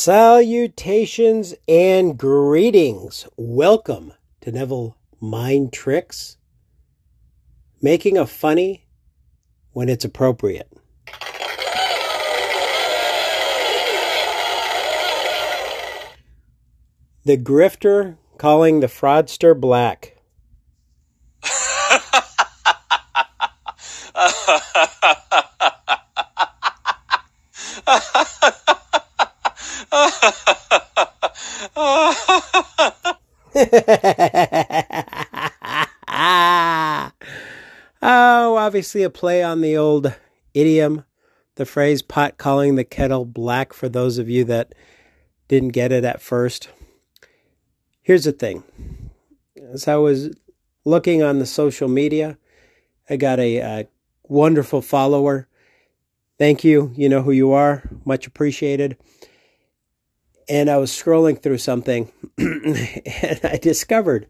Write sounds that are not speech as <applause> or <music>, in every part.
Salutations and greetings. Welcome to Neville Mind Tricks. Making a funny when it's appropriate. The grifter calling the fraudster black. <laughs> <laughs> oh, obviously a play on the old idiom, the phrase pot calling the kettle black for those of you that didn't get it at first. Here's the thing. As I was looking on the social media, I got a, a wonderful follower. Thank you. You know who you are. Much appreciated and I was scrolling through something <clears throat> and I discovered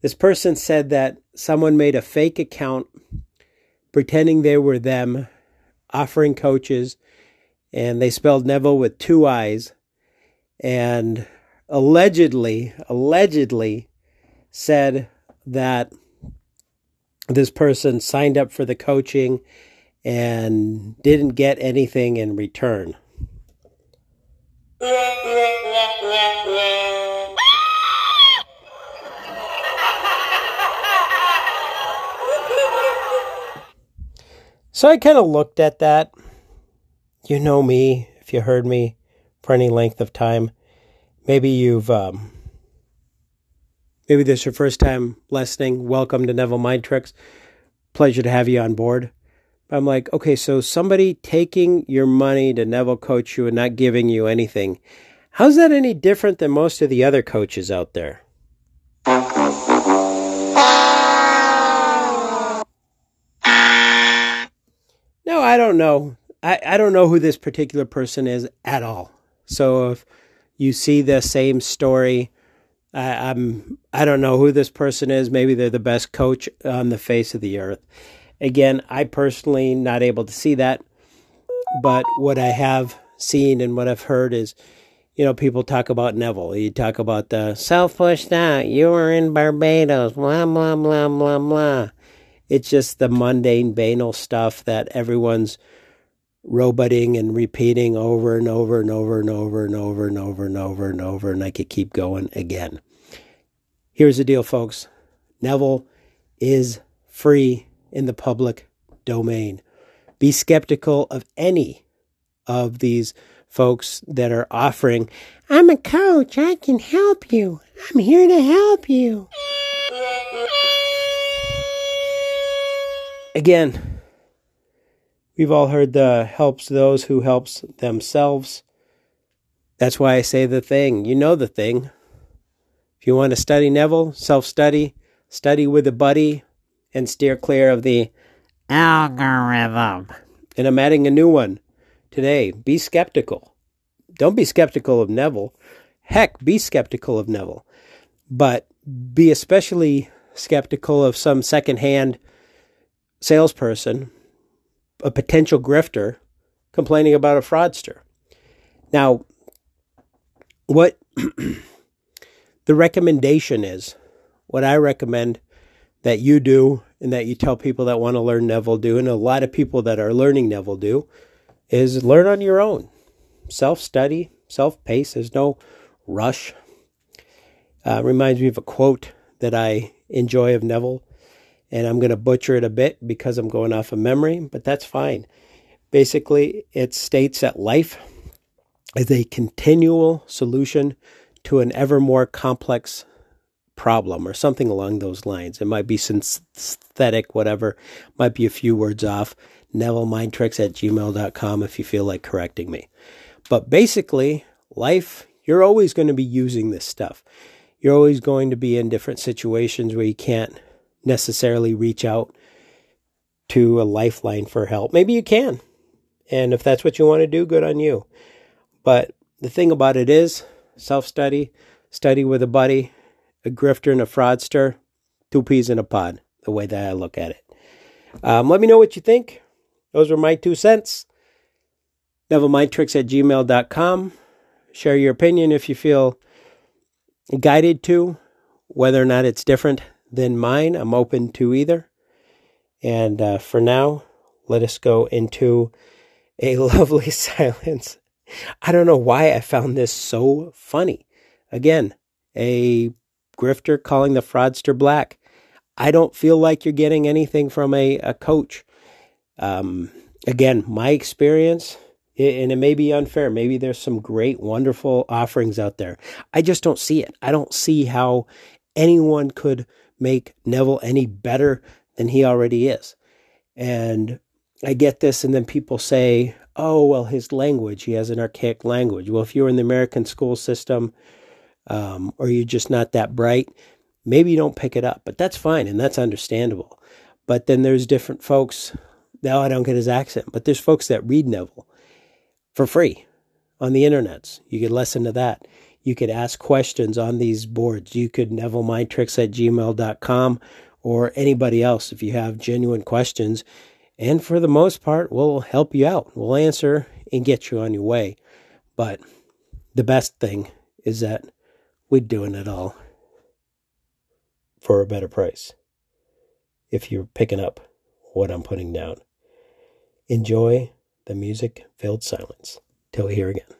this person said that someone made a fake account pretending they were them offering coaches and they spelled Neville with two eyes and allegedly allegedly said that this person signed up for the coaching and didn't get anything in return. <laughs> So I kind of looked at that. You know me, if you heard me for any length of time. Maybe you've, um, maybe this is your first time listening. Welcome to Neville Mind Tricks. Pleasure to have you on board. I'm like, okay, so somebody taking your money to Neville coach you and not giving you anything. How's that any different than most of the other coaches out there? No, I don't know. I, I don't know who this particular person is at all. So if you see the same story, I, I'm I don't know who this person is. Maybe they're the best coach on the face of the earth. Again, I personally not able to see that, but what I have seen and what I've heard is, you know, people talk about Neville. You talk about the self pushed out. You were in Barbados. Blah blah blah blah blah. It's just the mundane, banal stuff that everyone's roboting and repeating over and over and over and over and over and over and over and over, and I could keep going again. Here's the deal, folks. Neville is free in the public domain. Be skeptical of any of these folks that are offering, I'm a coach, I can help you, I'm here to help you. Again, we've all heard the helps those who helps themselves. That's why I say the thing. You know the thing. If you want to study Neville, self study, study with a buddy, and steer clear of the algorithm. And I'm adding a new one today. Be skeptical. Don't be skeptical of Neville. Heck, be skeptical of Neville. But be especially skeptical of some secondhand salesperson, a potential grifter, complaining about a fraudster. Now, what <clears throat> the recommendation is, what I recommend that you do and that you tell people that want to learn Neville do, and a lot of people that are learning Neville do, is learn on your own. Self study, self pace. There's no rush. Uh, reminds me of a quote that I enjoy of Neville, and I'm going to butcher it a bit because I'm going off of memory, but that's fine. Basically, it states that life is a continual solution to an ever more complex problem or something along those lines. It might be synthetic, whatever, might be a few words off. NevilleMindTricks at gmail.com if you feel like correcting me. But basically, life, you're always going to be using this stuff. You're always going to be in different situations where you can't necessarily reach out to a lifeline for help. Maybe you can. And if that's what you want to do, good on you. But the thing about it is self study, study with a buddy, a grifter and a fraudster, two peas in a pod, the way that I look at it. Um, let me know what you think. Those were my two cents. NevilleMindTricks at gmail.com. share your opinion if you feel guided to, whether or not it's different than mine. I'm open to either. And uh, for now, let us go into a <laughs> lovely silence. I don't know why I found this so funny. Again, a grifter calling the fraudster black. I don't feel like you're getting anything from a, a coach. Um, again, my experience, and it may be unfair. Maybe there's some great, wonderful offerings out there. I just don't see it. I don't see how anyone could make Neville any better than he already is. And I get this, and then people say, oh, well, his language, he has an archaic language. Well, if you're in the American school system um, or you're just not that bright, maybe you don't pick it up, but that's fine and that's understandable. But then there's different folks. Now I don't get his accent, but there's folks that read Neville for free on the internets. You could listen to that. You could ask questions on these boards. You could NevilleMindTricks at gmail.com or anybody else if you have genuine questions and for the most part, we'll help you out. We'll answer and get you on your way. But the best thing is that we're doing it all for a better price. If you're picking up what I'm putting down, enjoy the music filled silence till we hear again.